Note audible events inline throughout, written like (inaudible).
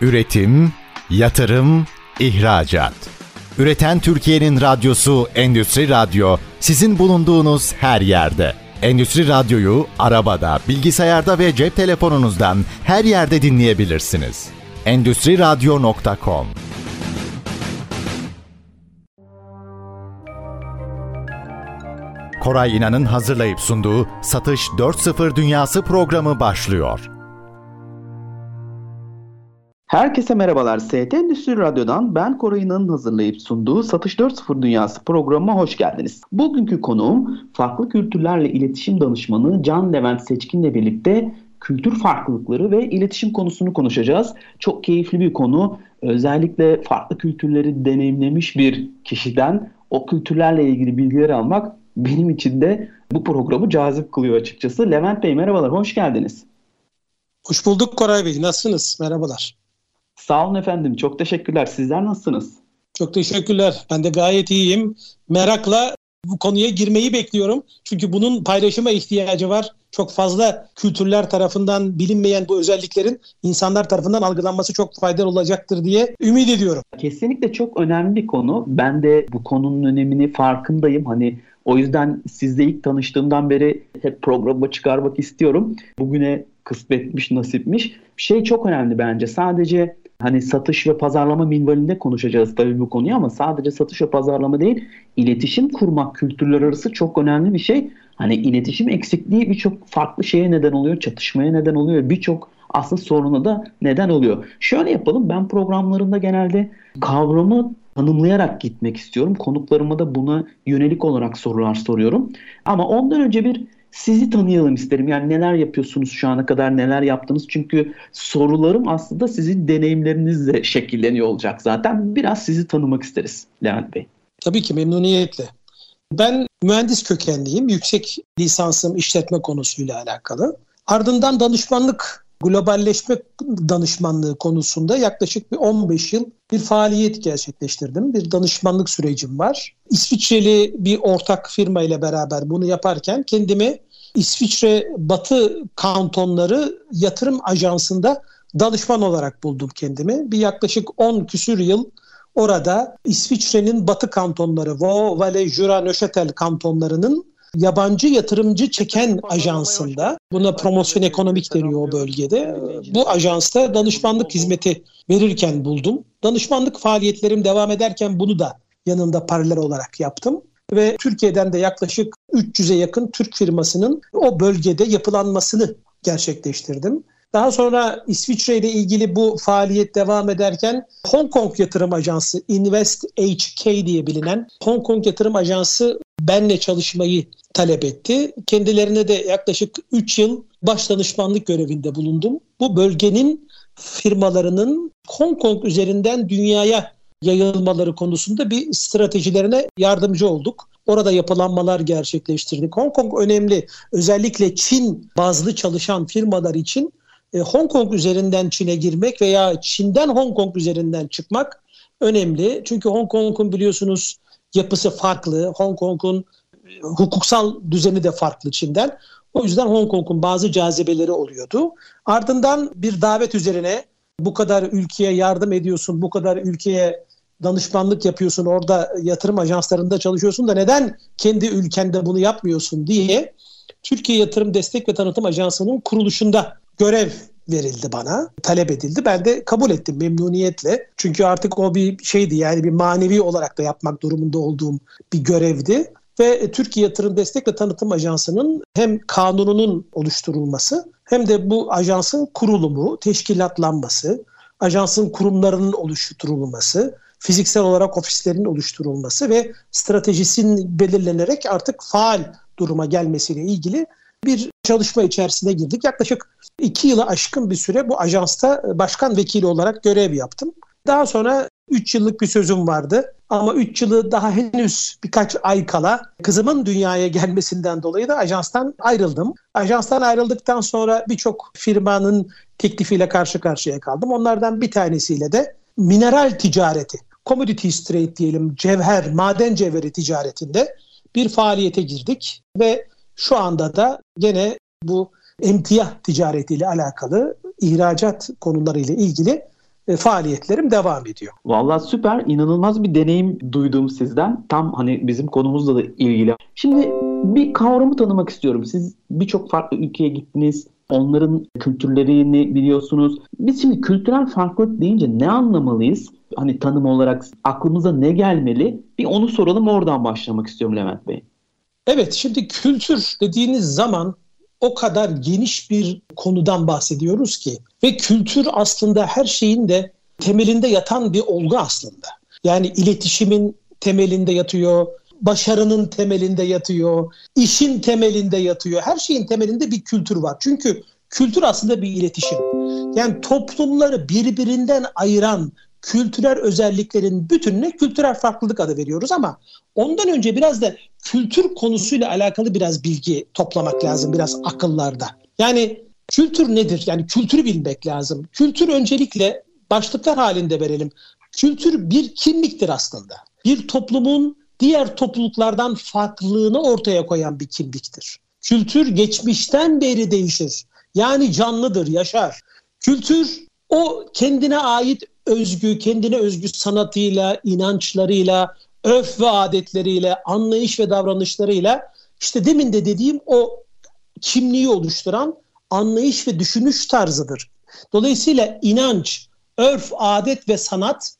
Üretim, yatırım, ihracat. Üreten Türkiye'nin radyosu Endüstri Radyo sizin bulunduğunuz her yerde. Endüstri Radyo'yu arabada, bilgisayarda ve cep telefonunuzdan her yerde dinleyebilirsiniz. Endüstri Radyo.com Koray İnan'ın hazırlayıp sunduğu Satış 4.0 Dünyası programı başlıyor. Herkese merhabalar. ST Endüstri Radyo'dan ben Koray'ın hazırlayıp sunduğu Satış 4.0 Dünyası programına hoş geldiniz. Bugünkü konuğum farklı kültürlerle iletişim danışmanı Can Levent Seçkin'le birlikte kültür farklılıkları ve iletişim konusunu konuşacağız. Çok keyifli bir konu. Özellikle farklı kültürleri deneyimlemiş bir kişiden o kültürlerle ilgili bilgiler almak benim için de bu programı cazip kılıyor açıkçası. Levent Bey merhabalar, hoş geldiniz. Hoş bulduk Koray Bey. Nasılsınız? Merhabalar. Sağ olun efendim. Çok teşekkürler. Sizler nasılsınız? Çok teşekkürler. Ben de gayet iyiyim. Merakla bu konuya girmeyi bekliyorum. Çünkü bunun paylaşıma ihtiyacı var. Çok fazla kültürler tarafından bilinmeyen bu özelliklerin insanlar tarafından algılanması çok faydalı olacaktır diye ümit ediyorum. Kesinlikle çok önemli bir konu. Ben de bu konunun önemini farkındayım. Hani o yüzden sizle ilk tanıştığımdan beri hep programa çıkarmak istiyorum. Bugüne kısmetmiş, nasipmiş. Şey çok önemli bence. Sadece hani satış ve pazarlama minvalinde konuşacağız tabii bu konuyu ama sadece satış ve pazarlama değil, iletişim kurmak kültürler arası çok önemli bir şey. Hani iletişim eksikliği birçok farklı şeye neden oluyor, çatışmaya neden oluyor, birçok aslında soruna da neden oluyor. Şöyle yapalım, ben programlarımda genelde kavramı tanımlayarak gitmek istiyorum. Konuklarıma da buna yönelik olarak sorular soruyorum. Ama ondan önce bir sizi tanıyalım isterim. Yani neler yapıyorsunuz şu ana kadar, neler yaptınız? Çünkü sorularım aslında sizin deneyimlerinizle şekilleniyor olacak zaten. Biraz sizi tanımak isteriz Levent Bey. Tabii ki memnuniyetle. Ben mühendis kökenliyim. Yüksek lisansım işletme konusuyla alakalı. Ardından danışmanlık globalleşme danışmanlığı konusunda yaklaşık bir 15 yıl bir faaliyet gerçekleştirdim. Bir danışmanlık sürecim var. İsviçreli bir ortak firma ile beraber bunu yaparken kendimi İsviçre Batı kantonları yatırım ajansında danışman olarak buldum kendimi. Bir yaklaşık 10 küsür yıl orada İsviçre'nin batı kantonları, Vaud, Valais, Jura, Neuchâtel kantonlarının yabancı yatırımcı çeken ajansında buna promosyon ekonomik deniyor o bölgede. Bu ajansta danışmanlık hizmeti verirken buldum. Danışmanlık faaliyetlerim devam ederken bunu da yanında paralel olarak yaptım ve Türkiye'den de yaklaşık 300'e yakın Türk firmasının o bölgede yapılanmasını gerçekleştirdim. Daha sonra İsviçre ile ilgili bu faaliyet devam ederken Hong Kong Yatırım Ajansı Invest HK diye bilinen Hong Kong Yatırım Ajansı benle çalışmayı talep etti. Kendilerine de yaklaşık 3 yıl baş danışmanlık görevinde bulundum. Bu bölgenin firmalarının Hong Kong üzerinden dünyaya yayılmaları konusunda bir stratejilerine yardımcı olduk. Orada yapılanmalar gerçekleştirdik. Hong Kong önemli. Özellikle Çin bazlı çalışan firmalar için e, Hong Kong üzerinden Çin'e girmek veya Çin'den Hong Kong üzerinden çıkmak önemli. Çünkü Hong Kong'un biliyorsunuz yapısı farklı. Hong Kong'un e, hukuksal düzeni de farklı Çin'den. O yüzden Hong Kong'un bazı cazibeleri oluyordu. Ardından bir davet üzerine bu kadar ülkeye yardım ediyorsun, bu kadar ülkeye danışmanlık yapıyorsun, orada yatırım ajanslarında çalışıyorsun da neden kendi ülkende bunu yapmıyorsun diye Türkiye Yatırım Destek ve Tanıtım Ajansı'nın kuruluşunda görev verildi bana, talep edildi. Ben de kabul ettim memnuniyetle. Çünkü artık o bir şeydi yani bir manevi olarak da yapmak durumunda olduğum bir görevdi. Ve Türkiye Yatırım Destek ve Tanıtım Ajansı'nın hem kanununun oluşturulması hem de bu ajansın kurulumu, teşkilatlanması, ajansın kurumlarının oluşturulması, fiziksel olarak ofislerin oluşturulması ve stratejisinin belirlenerek artık faal duruma gelmesiyle ilgili bir çalışma içerisine girdik. Yaklaşık iki yıla aşkın bir süre bu ajansta başkan vekili olarak görev yaptım. Daha sonra 3 yıllık bir sözüm vardı. Ama 3 yılı daha henüz birkaç ay kala kızımın dünyaya gelmesinden dolayı da ajanstan ayrıldım. Ajanstan ayrıldıktan sonra birçok firmanın teklifiyle karşı karşıya kaldım. Onlardan bir tanesiyle de mineral ticareti, commodity trade diyelim, cevher, maden cevheri ticaretinde bir faaliyete girdik ve şu anda da gene bu emtiyah ticaretiyle alakalı ihracat konularıyla ilgili e, faaliyetlerim devam ediyor. Vallahi süper, inanılmaz bir deneyim duydum sizden. Tam hani bizim konumuzla da ilgili. Şimdi bir kavramı tanımak istiyorum. Siz birçok farklı ülkeye gittiniz. Onların kültürlerini biliyorsunuz. Biz şimdi kültürel farklılık deyince ne anlamalıyız? Hani tanım olarak aklımıza ne gelmeli? Bir onu soralım oradan başlamak istiyorum Levent Bey. Evet şimdi kültür dediğiniz zaman o kadar geniş bir konudan bahsediyoruz ki ve kültür aslında her şeyin de temelinde yatan bir olgu aslında. Yani iletişimin temelinde yatıyor, başarının temelinde yatıyor, işin temelinde yatıyor. Her şeyin temelinde bir kültür var. Çünkü kültür aslında bir iletişim. Yani toplumları birbirinden ayıran kültürel özelliklerin bütününe kültürel farklılık adı veriyoruz ama ondan önce biraz da kültür konusuyla alakalı biraz bilgi toplamak lazım biraz akıllarda. Yani kültür nedir? Yani kültürü bilmek lazım. Kültür öncelikle başlıklar halinde verelim. Kültür bir kimliktir aslında. Bir toplumun diğer topluluklardan farklılığını ortaya koyan bir kimliktir. Kültür geçmişten beri değişir. Yani canlıdır, yaşar. Kültür o kendine ait özgü, kendine özgü sanatıyla, inançlarıyla, örf ve adetleriyle, anlayış ve davranışlarıyla işte demin de dediğim o kimliği oluşturan anlayış ve düşünüş tarzıdır. Dolayısıyla inanç, örf, adet ve sanat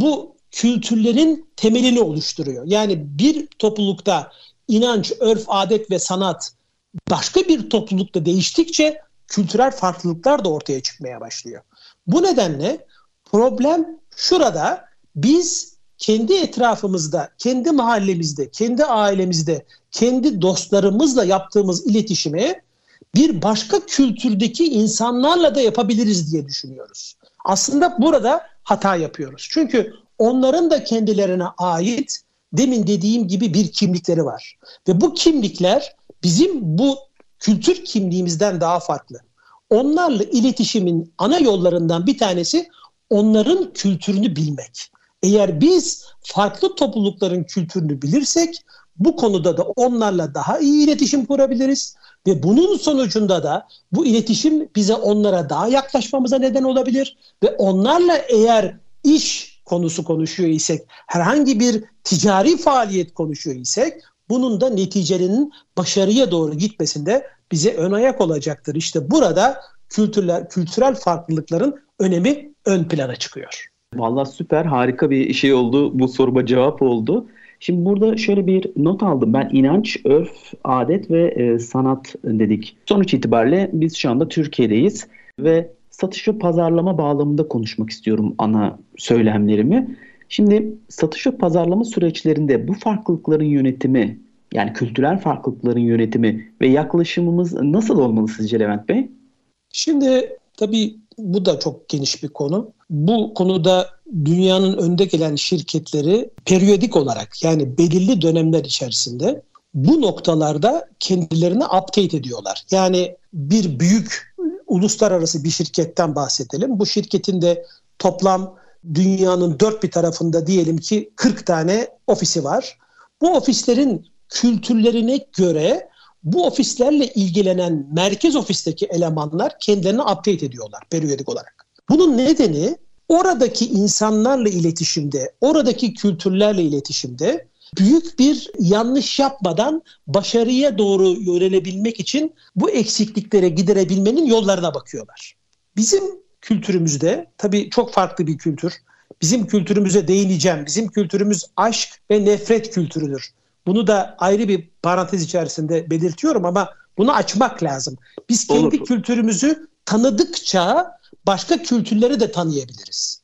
bu kültürlerin temelini oluşturuyor. Yani bir toplulukta inanç, örf, adet ve sanat başka bir toplulukta değiştikçe kültürel farklılıklar da ortaya çıkmaya başlıyor. Bu nedenle problem şurada biz kendi etrafımızda, kendi mahallemizde, kendi ailemizde, kendi dostlarımızla yaptığımız iletişimi bir başka kültürdeki insanlarla da yapabiliriz diye düşünüyoruz. Aslında burada hata yapıyoruz. Çünkü onların da kendilerine ait demin dediğim gibi bir kimlikleri var. Ve bu kimlikler bizim bu kültür kimliğimizden daha farklı. Onlarla iletişimin ana yollarından bir tanesi onların kültürünü bilmek. Eğer biz farklı toplulukların kültürünü bilirsek bu konuda da onlarla daha iyi iletişim kurabiliriz ve bunun sonucunda da bu iletişim bize onlara daha yaklaşmamıza neden olabilir ve onlarla eğer iş konusu konuşuyor isek, herhangi bir ticari faaliyet konuşuyor isek bunun da neticelerinin başarıya doğru gitmesinde bize ön ayak olacaktır. İşte burada kültürler, kültürel farklılıkların önemi ön plana çıkıyor. Vallahi süper harika bir şey oldu. Bu soruma cevap oldu. Şimdi burada şöyle bir not aldım. Ben inanç, örf, adet ve e, sanat dedik. Sonuç itibariyle biz şu anda Türkiye'deyiz ve satış ve pazarlama bağlamında konuşmak istiyorum ana söylemlerimi. Şimdi satış ve pazarlama süreçlerinde bu farklılıkların yönetimi yani kültürel farklılıkların yönetimi ve yaklaşımımız nasıl olmalı sizce Levent Bey? Şimdi tabii bu da çok geniş bir konu. Bu konuda dünyanın önde gelen şirketleri periyodik olarak yani belirli dönemler içerisinde bu noktalarda kendilerini update ediyorlar. Yani bir büyük uluslararası bir şirketten bahsedelim. Bu şirketin de toplam dünyanın dört bir tarafında diyelim ki 40 tane ofisi var. Bu ofislerin kültürlerine göre bu ofislerle ilgilenen merkez ofisteki elemanlar kendilerini update ediyorlar periyodik olarak. Bunun nedeni oradaki insanlarla iletişimde, oradaki kültürlerle iletişimde büyük bir yanlış yapmadan başarıya doğru yönelebilmek için bu eksikliklere giderebilmenin yollarına bakıyorlar. Bizim kültürümüzde tabii çok farklı bir kültür. Bizim kültürümüze değineceğim. Bizim kültürümüz aşk ve nefret kültürüdür. Bunu da ayrı bir parantez içerisinde belirtiyorum ama bunu açmak lazım. Biz kendi Olur. kültürümüzü tanıdıkça başka kültürleri de tanıyabiliriz.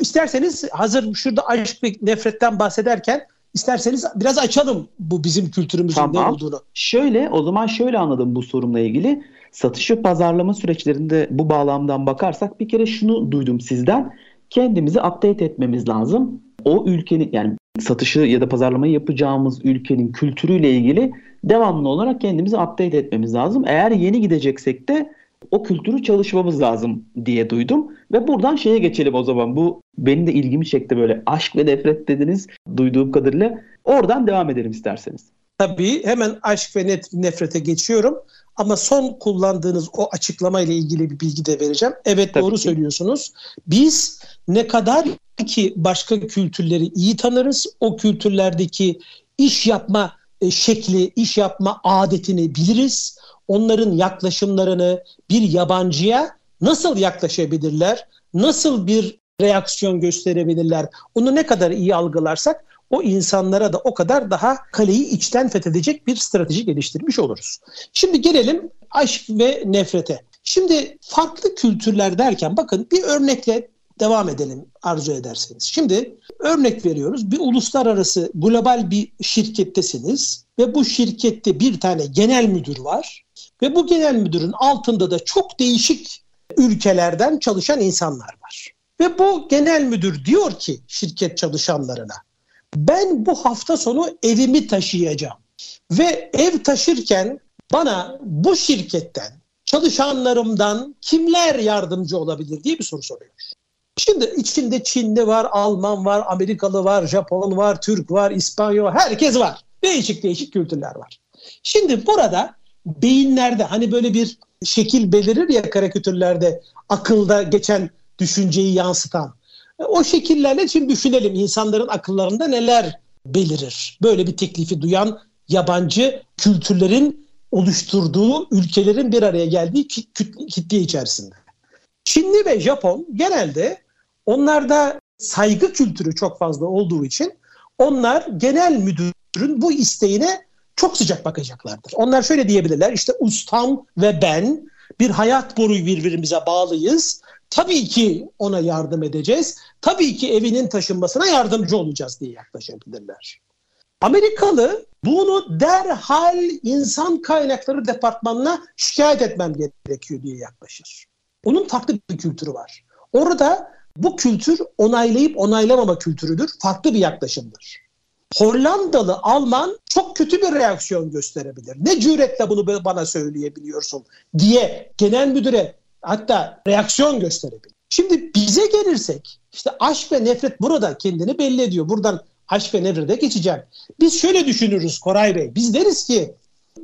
İsterseniz hazır şurada aşk ve nefretten bahsederken isterseniz biraz açalım bu bizim kültürümüzün tamam. ne olduğunu. Şöyle o zaman şöyle anladım bu sorumla ilgili. Satış ve pazarlama süreçlerinde bu bağlamdan bakarsak bir kere şunu duydum sizden. Kendimizi update etmemiz lazım. O ülkenin yani satışı ya da pazarlamayı yapacağımız ülkenin kültürüyle ilgili devamlı olarak kendimizi update etmemiz lazım. Eğer yeni gideceksek de o kültürü çalışmamız lazım diye duydum. Ve buradan şeye geçelim o zaman. Bu benim de ilgimi çekti böyle aşk ve nefret dediniz duyduğum kadarıyla. Oradan devam edelim isterseniz. Tabii hemen aşk ve net, nefrete geçiyorum. Ama son kullandığınız o açıklama ile ilgili bir bilgi de vereceğim. Evet Tabii doğru ki. söylüyorsunuz. Biz ne kadar ki başka kültürleri iyi tanırız, o kültürlerdeki iş yapma e, şekli, iş yapma adetini biliriz. Onların yaklaşımlarını bir yabancıya nasıl yaklaşabilirler, nasıl bir reaksiyon gösterebilirler, onu ne kadar iyi algılarsak o insanlara da o kadar daha kaleyi içten fethedecek bir strateji geliştirmiş oluruz. Şimdi gelelim aşk ve nefrete. Şimdi farklı kültürler derken bakın bir örnekle devam edelim arzu ederseniz. Şimdi örnek veriyoruz. Bir uluslararası global bir şirkettesiniz ve bu şirkette bir tane genel müdür var ve bu genel müdürün altında da çok değişik ülkelerden çalışan insanlar var. Ve bu genel müdür diyor ki şirket çalışanlarına ben bu hafta sonu evimi taşıyacağım. Ve ev taşırken bana bu şirketten, çalışanlarımdan kimler yardımcı olabilir diye bir soru soruyor. Şimdi içinde Çinli var, Alman var, Amerikalı var, Japon var, Türk var, İspanyol, herkes var. Değişik değişik kültürler var. Şimdi burada beyinlerde hani böyle bir şekil belirir ya karikatürlerde akılda geçen düşünceyi yansıtan. O şekillerle şimdi düşünelim insanların akıllarında neler belirir. Böyle bir teklifi duyan yabancı kültürlerin oluşturduğu ülkelerin bir araya geldiği kitle içerisinde. Çinli ve Japon genelde onlarda saygı kültürü çok fazla olduğu için onlar genel müdürün bu isteğine çok sıcak bakacaklardır. Onlar şöyle diyebilirler işte ustam ve ben bir hayat boyu birbirimize bağlıyız. Tabii ki ona yardım edeceğiz. Tabii ki evinin taşınmasına yardımcı olacağız diye yaklaşabilirler. Amerikalı bunu derhal insan kaynakları departmanına şikayet etmem gerekiyor diye yaklaşır. Onun farklı bir kültürü var. Orada bu kültür onaylayıp onaylamama kültürüdür. Farklı bir yaklaşımdır. Hollandalı Alman çok kötü bir reaksiyon gösterebilir. Ne cüretle bunu bana söyleyebiliyorsun diye genel müdüre hatta reaksiyon gösterebilir. Şimdi bize gelirsek işte aşk ve nefret burada kendini belli ediyor. Buradan aşk ve nefrete geçeceğim. Biz şöyle düşünürüz Koray Bey. Biz deriz ki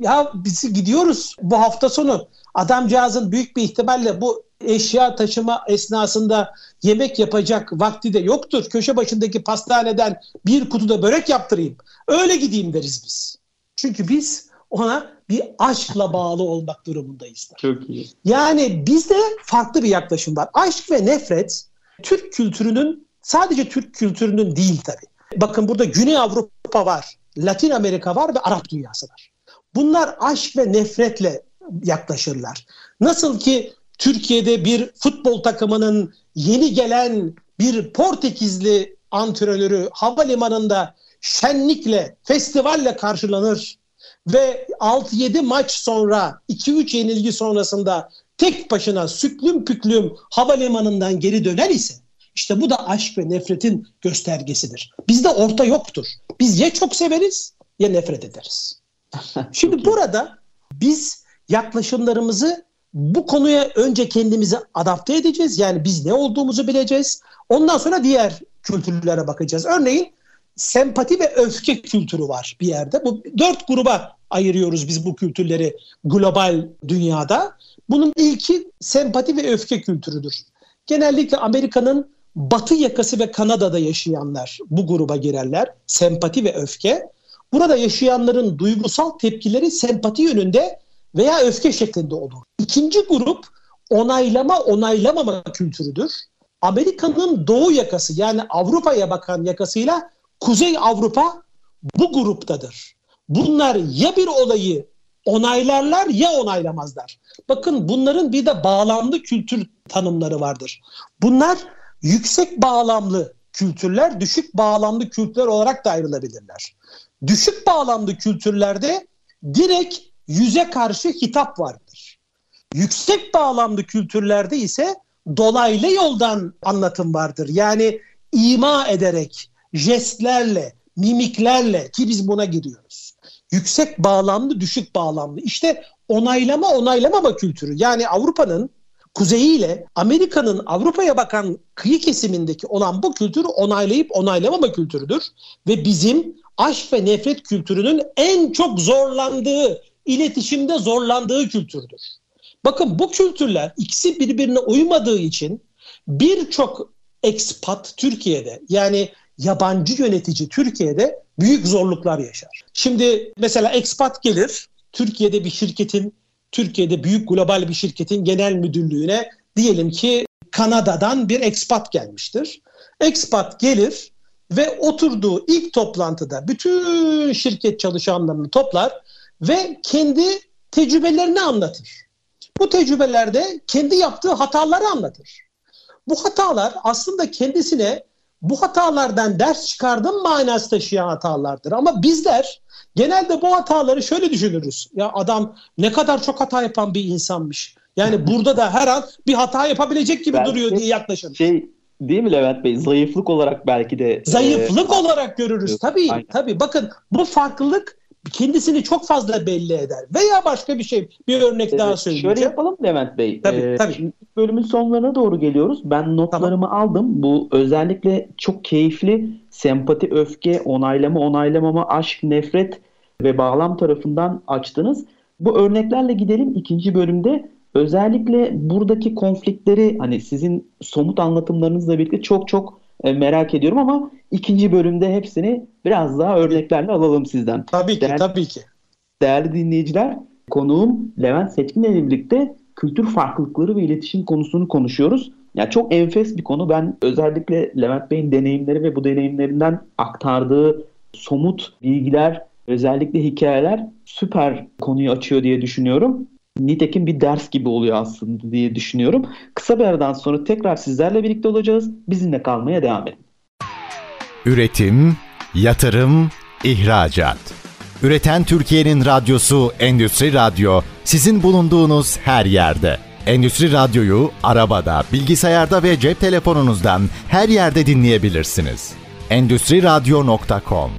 ya biz gidiyoruz bu hafta sonu adamcağızın büyük bir ihtimalle bu eşya taşıma esnasında yemek yapacak vakti de yoktur. Köşe başındaki pastaneden bir kutuda börek yaptırayım. Öyle gideyim deriz biz. Çünkü biz ona bir aşkla bağlı olmak durumundayız. Çok iyi. Yani bizde farklı bir yaklaşım var. Aşk ve nefret Türk kültürünün sadece Türk kültürünün değil tabii. Bakın burada Güney Avrupa var, Latin Amerika var ve Arap dünyası var. Bunlar aşk ve nefretle yaklaşırlar. Nasıl ki Türkiye'de bir futbol takımının yeni gelen bir Portekizli antrenörü havalimanında şenlikle, festivalle karşılanır ve 6-7 maç sonra 2-3 yenilgi sonrasında tek başına süklüm püklüm havalimanından geri döner ise işte bu da aşk ve nefretin göstergesidir. Bizde orta yoktur. Biz ya çok severiz ya nefret ederiz. (laughs) Şimdi burada biz yaklaşımlarımızı bu konuya önce kendimizi adapte edeceğiz. Yani biz ne olduğumuzu bileceğiz. Ondan sonra diğer kültürlere bakacağız. Örneğin sempati ve öfke kültürü var bir yerde. Bu dört gruba ayırıyoruz biz bu kültürleri global dünyada. Bunun ilki sempati ve öfke kültürüdür. Genellikle Amerika'nın batı yakası ve Kanada'da yaşayanlar bu gruba girerler. Sempati ve öfke. Burada yaşayanların duygusal tepkileri sempati yönünde veya öfke şeklinde olur. İkinci grup onaylama onaylamama kültürüdür. Amerika'nın doğu yakası yani Avrupa'ya bakan yakasıyla Kuzey Avrupa bu gruptadır. Bunlar ya bir olayı onaylarlar ya onaylamazlar. Bakın bunların bir de bağlamlı kültür tanımları vardır. Bunlar yüksek bağlamlı kültürler, düşük bağlamlı kültürler olarak da ayrılabilirler. Düşük bağlamlı kültürlerde direkt yüze karşı hitap vardır. Yüksek bağlamlı kültürlerde ise dolaylı yoldan anlatım vardır. Yani ima ederek, jestlerle, mimiklerle ki biz buna giriyoruz. Yüksek bağlamlı, düşük bağlamlı. İşte onaylama onaylamama kültürü. Yani Avrupa'nın kuzeyiyle Amerika'nın Avrupa'ya bakan kıyı kesimindeki olan bu kültürü onaylayıp onaylamama kültürüdür. Ve bizim aşk ve nefret kültürünün en çok zorlandığı, iletişimde zorlandığı kültürdür. Bakın bu kültürler ikisi birbirine uymadığı için birçok ekspat Türkiye'de yani yabancı yönetici Türkiye'de büyük zorluklar yaşar. Şimdi mesela ekspat gelir Türkiye'de bir şirketin Türkiye'de büyük global bir şirketin genel müdürlüğüne diyelim ki Kanada'dan bir ekspat gelmiştir. Ekspat gelir ve oturduğu ilk toplantıda bütün şirket çalışanlarını toplar ve kendi tecrübelerini anlatır. Bu tecrübelerde kendi yaptığı hataları anlatır. Bu hatalar aslında kendisine bu hatalardan ders çıkardım manası taşıyan hatalardır. Ama bizler genelde bu hataları şöyle düşünürüz. Ya adam ne kadar çok hata yapan bir insanmış. Yani burada da her an bir hata yapabilecek gibi belki duruyor diye yaklaşırız. Şey değil mi Levent Bey? Zayıflık olarak belki de. Zayıflık e, olarak görürüz. Tabii Aynen. tabii. Bakın bu farklılık kendisini çok fazla belli eder. Veya başka bir şey. Bir örnek daha söyleyeceğim. Şöyle yapalım Levent Bey. Tabii, Ee, tabii. Şimdi bölümün sonlarına doğru geliyoruz. Ben notlarımı aldım. Bu özellikle çok keyifli sempati, öfke, onaylama, onaylamama, aşk, nefret ve bağlam tarafından açtınız. Bu örneklerle gidelim ikinci bölümde. Özellikle buradaki konfliktleri hani sizin somut anlatımlarınızla birlikte çok çok e, merak ediyorum ama ikinci bölümde hepsini biraz daha örneklerle alalım sizden. Tabii ki, Değerli- tabii ki. Değerli dinleyiciler, konuğum Levent Seçkin ile birlikte kültür farklılıkları ve iletişim konusunu konuşuyoruz. Ya çok enfes bir konu. Ben özellikle Levent Bey'in deneyimleri ve bu deneyimlerinden aktardığı somut bilgiler, özellikle hikayeler süper konuyu açıyor diye düşünüyorum. Nitekim bir ders gibi oluyor aslında diye düşünüyorum. Kısa bir aradan sonra tekrar sizlerle birlikte olacağız. Bizimle kalmaya devam edin. Üretim, yatırım, ihracat. Üreten Türkiye'nin radyosu Endüstri Radyo sizin bulunduğunuz her yerde. Endüstri Radyo'yu arabada, bilgisayarda ve cep telefonunuzdan her yerde dinleyebilirsiniz. Endüstri Radyo.com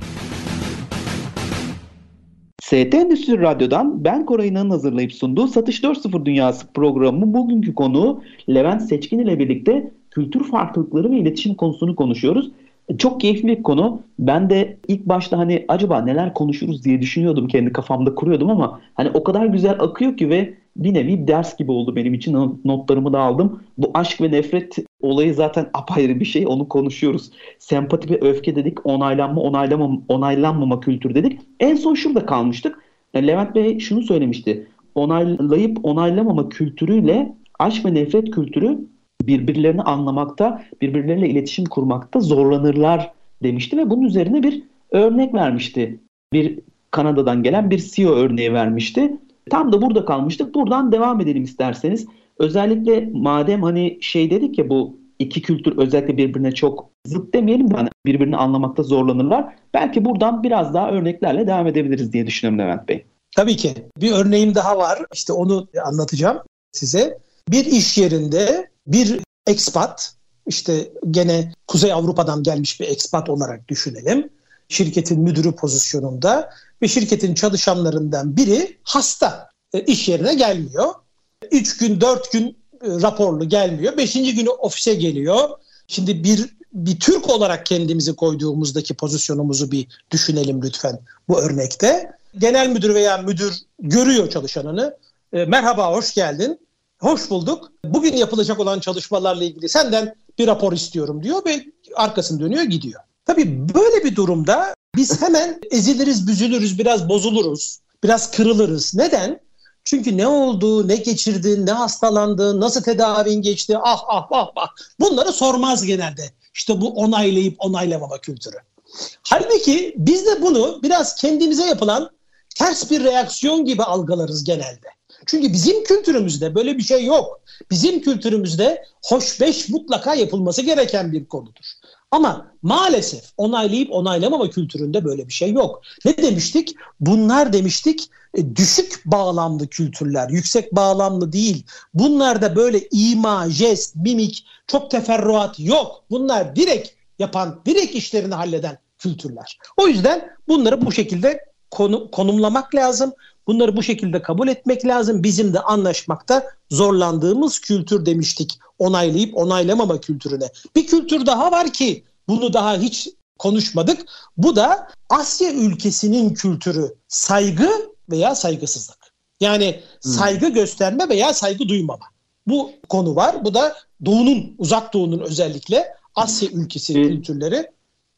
ST Endüstri Radyo'dan ben Koray İnan'ın hazırlayıp sunduğu Satış 4.0 Dünyası programı bugünkü konuğu Levent Seçkin ile birlikte kültür farklılıkları ve iletişim konusunu konuşuyoruz. Çok keyifli bir konu. Ben de ilk başta hani acaba neler konuşuruz diye düşünüyordum. Kendi kafamda kuruyordum ama hani o kadar güzel akıyor ki ve bir nevi ders gibi oldu benim için. Not- Notlarımı da aldım. Bu aşk ve nefret olayı zaten apayrı bir şey. Onu konuşuyoruz. Sempati ve öfke dedik. Onaylanma, onaylamama, onaylanmama kültür dedik. En son şurada kalmıştık. Levent Bey şunu söylemişti. Onaylayıp onaylamama kültürüyle aşk ve nefret kültürü birbirlerini anlamakta, birbirleriyle iletişim kurmakta zorlanırlar demişti ve bunun üzerine bir örnek vermişti. Bir Kanada'dan gelen bir CEO örneği vermişti. Tam da burada kalmıştık. Buradan devam edelim isterseniz. Özellikle madem hani şey dedik ya bu iki kültür özellikle birbirine çok zıt demeyelim de hani birbirini anlamakta zorlanırlar. Belki buradan biraz daha örneklerle devam edebiliriz diye düşünüyorum Levent Bey. Tabii ki. Bir örneğim daha var. İşte onu anlatacağım size. Bir iş yerinde bir ekspat, işte gene Kuzey Avrupa'dan gelmiş bir ekspat olarak düşünelim. Şirketin müdürü pozisyonunda ve şirketin çalışanlarından biri hasta. E, iş yerine gelmiyor. Üç gün, dört gün e, raporlu gelmiyor. Beşinci günü ofise geliyor. Şimdi bir bir Türk olarak kendimizi koyduğumuzdaki pozisyonumuzu bir düşünelim lütfen bu örnekte. Genel müdür veya müdür görüyor çalışanını. E, merhaba, hoş geldin. Hoş bulduk. Bugün yapılacak olan çalışmalarla ilgili senden bir rapor istiyorum diyor ve arkasını dönüyor gidiyor. Tabii böyle bir durumda biz hemen eziliriz, büzülürüz, biraz bozuluruz, biraz kırılırız. Neden? Çünkü ne oldu, ne geçirdin, ne hastalandın, nasıl tedavin geçti, ah ah ah ah. Bunları sormaz genelde. İşte bu onaylayıp onaylamama kültürü. Halbuki biz de bunu biraz kendimize yapılan ters bir reaksiyon gibi algılarız genelde. Çünkü bizim kültürümüzde böyle bir şey yok. Bizim kültürümüzde hoşbeş mutlaka yapılması gereken bir konudur. Ama maalesef onaylayıp onaylamama kültüründe böyle bir şey yok. Ne demiştik? Bunlar demiştik düşük bağlamlı kültürler, yüksek bağlamlı değil. Bunlarda böyle ima, jest, mimik, çok teferruat yok. Bunlar direkt yapan, direkt işlerini halleden kültürler. O yüzden bunları bu şekilde konu, konumlamak lazım. Bunları bu şekilde kabul etmek lazım. Bizim de anlaşmakta zorlandığımız kültür demiştik. Onaylayıp onaylamama kültürüne. Bir kültür daha var ki bunu daha hiç konuşmadık. Bu da Asya ülkesinin kültürü saygı veya saygısızlık. Yani hmm. saygı gösterme veya saygı duymama. Bu konu var. Bu da Doğu'nun, uzak Doğu'nun özellikle Asya ülkesi ee, kültürleri.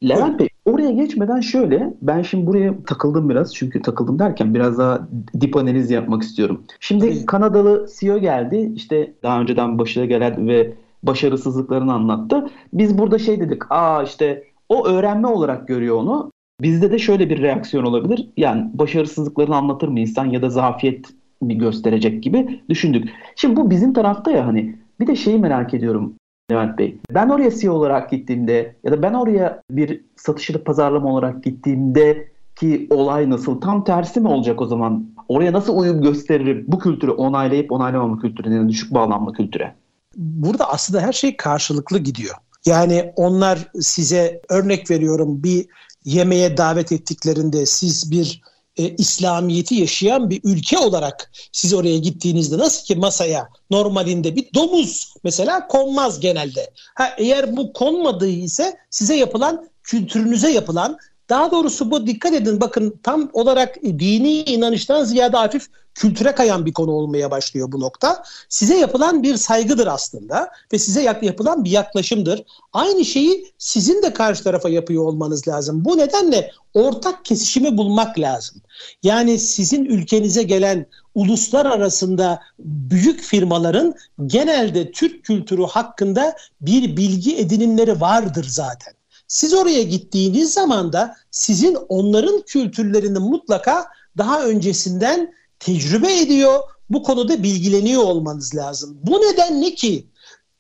Levent Bey oraya geçmeden şöyle ben şimdi buraya takıldım biraz çünkü takıldım derken biraz daha dip analiz yapmak istiyorum. Şimdi Tabii. Kanadalı CEO geldi işte daha önceden başına gelen ve başarısızlıklarını anlattı. Biz burada şey dedik aa işte o öğrenme olarak görüyor onu. Bizde de şöyle bir reaksiyon olabilir. Yani başarısızlıklarını anlatır mı insan ya da zafiyet mi gösterecek gibi düşündük. Şimdi bu bizim tarafta ya hani bir de şeyi merak ediyorum Levent Bey. Ben oraya CEO olarak gittiğimde ya da ben oraya bir satışlı pazarlama olarak gittiğimde ki olay nasıl? Tam tersi mi olacak o zaman? Oraya nasıl uyum gösteririm bu kültürü onaylayıp onaylamama kültürüne, düşük bağlanma kültüre? Burada aslında her şey karşılıklı gidiyor. Yani onlar size örnek veriyorum bir yemeğe davet ettiklerinde siz bir e, İslamiyet'i yaşayan bir ülke olarak siz oraya gittiğinizde nasıl ki masaya normalinde bir domuz mesela konmaz genelde. Ha, eğer bu konmadığı ise size yapılan kültürünüze yapılan daha doğrusu bu dikkat edin bakın tam olarak dini inanıştan ziyade hafif kültüre kayan bir konu olmaya başlıyor bu nokta. Size yapılan bir saygıdır aslında ve size yapılan bir yaklaşımdır. Aynı şeyi sizin de karşı tarafa yapıyor olmanız lazım. Bu nedenle ortak kesişimi bulmak lazım. Yani sizin ülkenize gelen uluslar arasında büyük firmaların genelde Türk kültürü hakkında bir bilgi edinimleri vardır zaten. Siz oraya gittiğiniz zaman da sizin onların kültürlerini mutlaka daha öncesinden tecrübe ediyor, bu konuda bilgileniyor olmanız lazım. Bu nedenle ki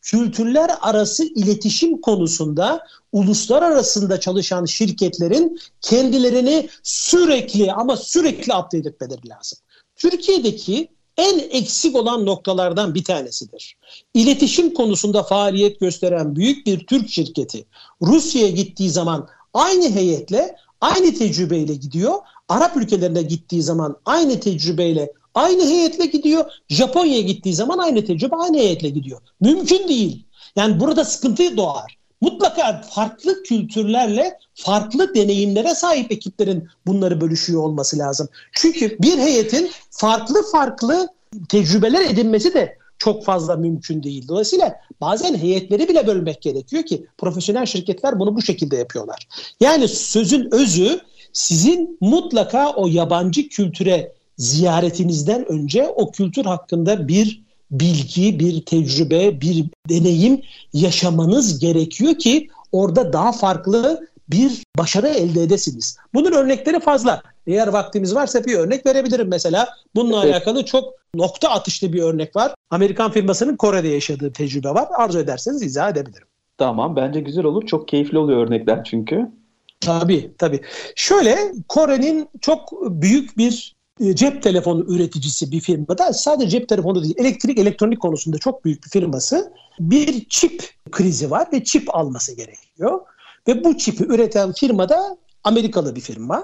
kültürler arası iletişim konusunda uluslar arasında çalışan şirketlerin kendilerini sürekli ama sürekli update etmeleri lazım. Türkiye'deki en eksik olan noktalardan bir tanesidir. İletişim konusunda faaliyet gösteren büyük bir Türk şirketi Rusya'ya gittiği zaman aynı heyetle, aynı tecrübeyle gidiyor. Arap ülkelerine gittiği zaman aynı tecrübeyle, aynı heyetle gidiyor. Japonya'ya gittiği zaman aynı tecrübe, aynı heyetle gidiyor. Mümkün değil. Yani burada sıkıntı doğar. Mutlaka farklı kültürlerle farklı deneyimlere sahip ekiplerin bunları bölüşüyor olması lazım. Çünkü bir heyetin farklı farklı tecrübeler edinmesi de çok fazla mümkün değil. Dolayısıyla bazen heyetleri bile bölmek gerekiyor ki profesyonel şirketler bunu bu şekilde yapıyorlar. Yani sözün özü sizin mutlaka o yabancı kültüre ziyaretinizden önce o kültür hakkında bir bilgi, bir tecrübe, bir deneyim yaşamanız gerekiyor ki orada daha farklı bir başarı elde edesiniz. Bunun örnekleri fazla. Eğer vaktimiz varsa bir örnek verebilirim mesela. Bununla evet. alakalı çok nokta atışlı bir örnek var. Amerikan firmasının Kore'de yaşadığı tecrübe var. Arzu ederseniz izah edebilirim. Tamam bence güzel olur. Çok keyifli oluyor örnekler çünkü. Tabii tabii. Şöyle Kore'nin çok büyük bir cep telefonu üreticisi bir firmada sadece cep telefonu değil elektrik elektronik konusunda çok büyük bir firması bir çip krizi var ve çip alması gerekiyor. Ve bu çipi üreten firma da Amerikalı bir firma.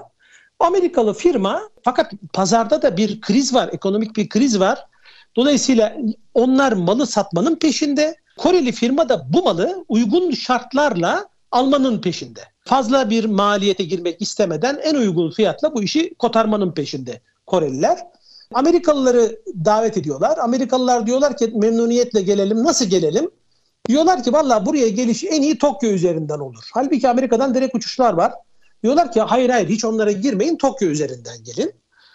Amerikalı firma fakat pazarda da bir kriz var, ekonomik bir kriz var. Dolayısıyla onlar malı satmanın peşinde. Koreli firma da bu malı uygun şartlarla almanın peşinde. Fazla bir maliyete girmek istemeden en uygun fiyatla bu işi kotarmanın peşinde Koreliler. Amerikalıları davet ediyorlar. Amerikalılar diyorlar ki memnuniyetle gelelim. Nasıl gelelim? Diyorlar ki valla buraya geliş en iyi Tokyo üzerinden olur. Halbuki Amerika'dan direkt uçuşlar var. Diyorlar ki hayır hayır hiç onlara girmeyin Tokyo üzerinden gelin.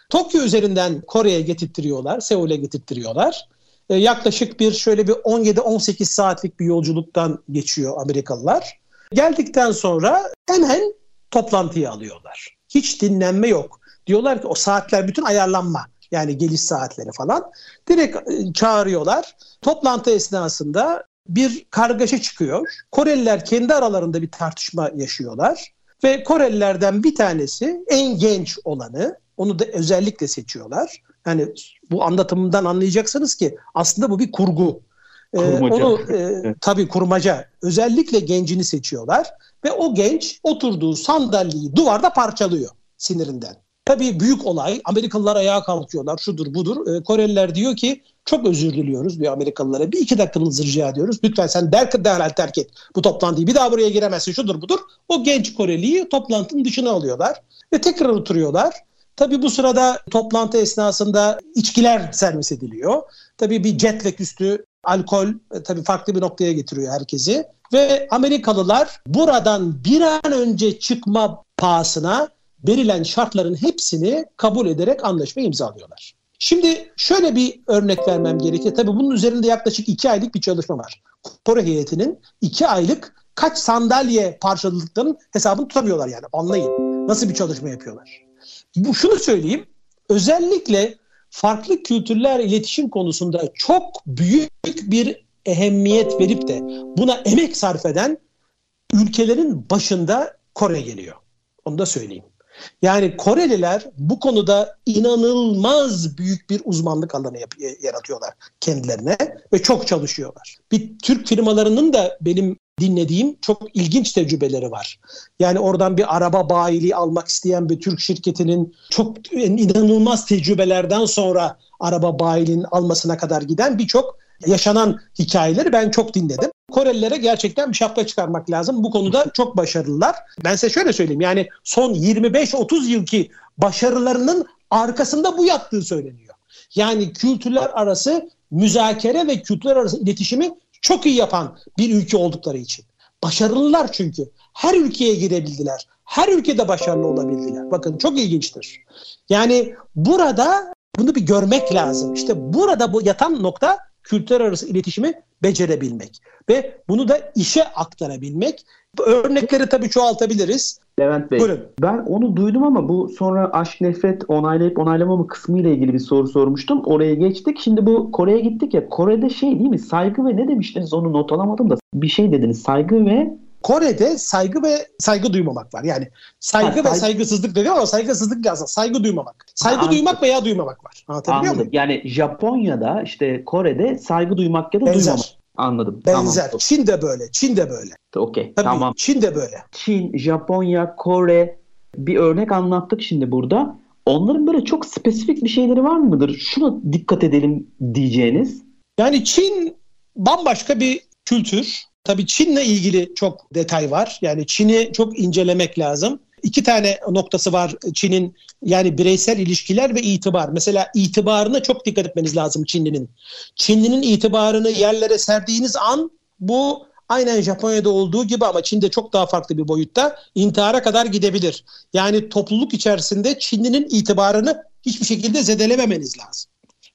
Tokyo üzerinden Kore'ye getirtiyorlar, Seul'e getirtiyorlar. Ee, yaklaşık bir şöyle bir 17-18 saatlik bir yolculuktan geçiyor Amerikalılar. Geldikten sonra hemen toplantıyı alıyorlar. Hiç dinlenme yok. Diyorlar ki o saatler bütün ayarlanma. Yani geliş saatleri falan. Direkt e, çağırıyorlar. Toplantı esnasında bir kargaşa çıkıyor. Koreliler kendi aralarında bir tartışma yaşıyorlar. Ve Korelilerden bir tanesi en genç olanı onu da özellikle seçiyorlar. Yani bu anlatımından anlayacaksınız ki aslında bu bir kurgu. Ee, onu e, (laughs) tabii kurmaca. Özellikle gencini seçiyorlar ve o genç oturduğu sandalyeyi duvarda parçalıyor sinirinden. Tabii büyük olay. Amerikalılar ayağa kalkıyorlar. Şudur budur. E, Koreliler diyor ki çok özür diliyoruz diyor Amerikalılara. Bir iki dakikanızı rica ediyoruz. Lütfen sen der, derhal terk et bu toplantıyı. Bir daha buraya giremezsin şudur budur. O genç Koreliyi toplantının dışına alıyorlar. Ve tekrar oturuyorlar. Tabii bu sırada toplantı esnasında içkiler servis ediliyor. Tabii bir jet üstü alkol e, tabii farklı bir noktaya getiriyor herkesi. Ve Amerikalılar buradan bir an önce çıkma pahasına verilen şartların hepsini kabul ederek anlaşma imzalıyorlar. Şimdi şöyle bir örnek vermem gerekir. Tabii bunun üzerinde yaklaşık iki aylık bir çalışma var. Kore heyetinin iki aylık kaç sandalye parçaladıklarının hesabını tutamıyorlar yani anlayın. Nasıl bir çalışma yapıyorlar. Bu şunu söyleyeyim. Özellikle farklı kültürler iletişim konusunda çok büyük bir ehemmiyet verip de buna emek sarf eden ülkelerin başında Kore geliyor. Onu da söyleyeyim. Yani Koreliler bu konuda inanılmaz büyük bir uzmanlık alanı yap- yaratıyorlar kendilerine ve çok çalışıyorlar. Bir Türk firmalarının da benim dinlediğim çok ilginç tecrübeleri var. Yani oradan bir araba bayiliği almak isteyen bir Türk şirketinin çok inanılmaz tecrübelerden sonra araba bayiliğinin almasına kadar giden birçok yaşanan hikayeleri ben çok dinledim. Korelilere gerçekten bir şapka çıkarmak lazım. Bu konuda çok başarılılar. Ben size şöyle söyleyeyim yani son 25-30 yılki başarılarının arkasında bu yattığı söyleniyor. Yani kültürler arası müzakere ve kültürler arası iletişimi çok iyi yapan bir ülke oldukları için. Başarılılar çünkü. Her ülkeye girebildiler. Her ülkede başarılı olabildiler. Bakın çok ilginçtir. Yani burada bunu bir görmek lazım. İşte burada bu yatan nokta kültürler arası iletişimi becerebilmek ve bunu da işe aktarabilmek. Örnekleri tabii çoğaltabiliriz. Levent Bey, Buyurun. ben onu duydum ama bu sonra aşk nefret onaylayıp onaylamama kısmı ile ilgili bir soru sormuştum. Oraya geçtik. Şimdi bu Kore'ye gittik ya. Kore'de şey değil mi? Saygı ve ne demiştiniz? Onu not alamadım da. Bir şey dediniz. Saygı ve Kore'de saygı ve saygı duymamak var. Yani saygı ha, ve saygı... saygısızlık dedim ama saygısızlık lazım. Saygı duymamak. Saygı ha, duymak veya duymamak var. Anlatabiliyor Anladım. muyum? Yani Japonya'da işte Kore'de saygı duymak ya da Benzer. duymamak. Anladım. Benzer. Tamam. Çin de böyle. Çin de böyle. Okey. Tamam. Çin de böyle. Çin, Japonya, Kore bir örnek anlattık şimdi burada. Onların böyle çok spesifik bir şeyleri var mıdır? Şuna dikkat edelim diyeceğiniz. Yani Çin bambaşka bir kültür. Tabii Çin'le ilgili çok detay var. Yani Çin'i çok incelemek lazım. İki tane noktası var Çin'in yani bireysel ilişkiler ve itibar. Mesela itibarına çok dikkat etmeniz lazım Çinlinin. Çinlinin itibarını yerlere serdiğiniz an bu aynen Japonya'da olduğu gibi ama Çin'de çok daha farklı bir boyutta intihara kadar gidebilir. Yani topluluk içerisinde Çinlinin itibarını hiçbir şekilde zedelememeniz lazım.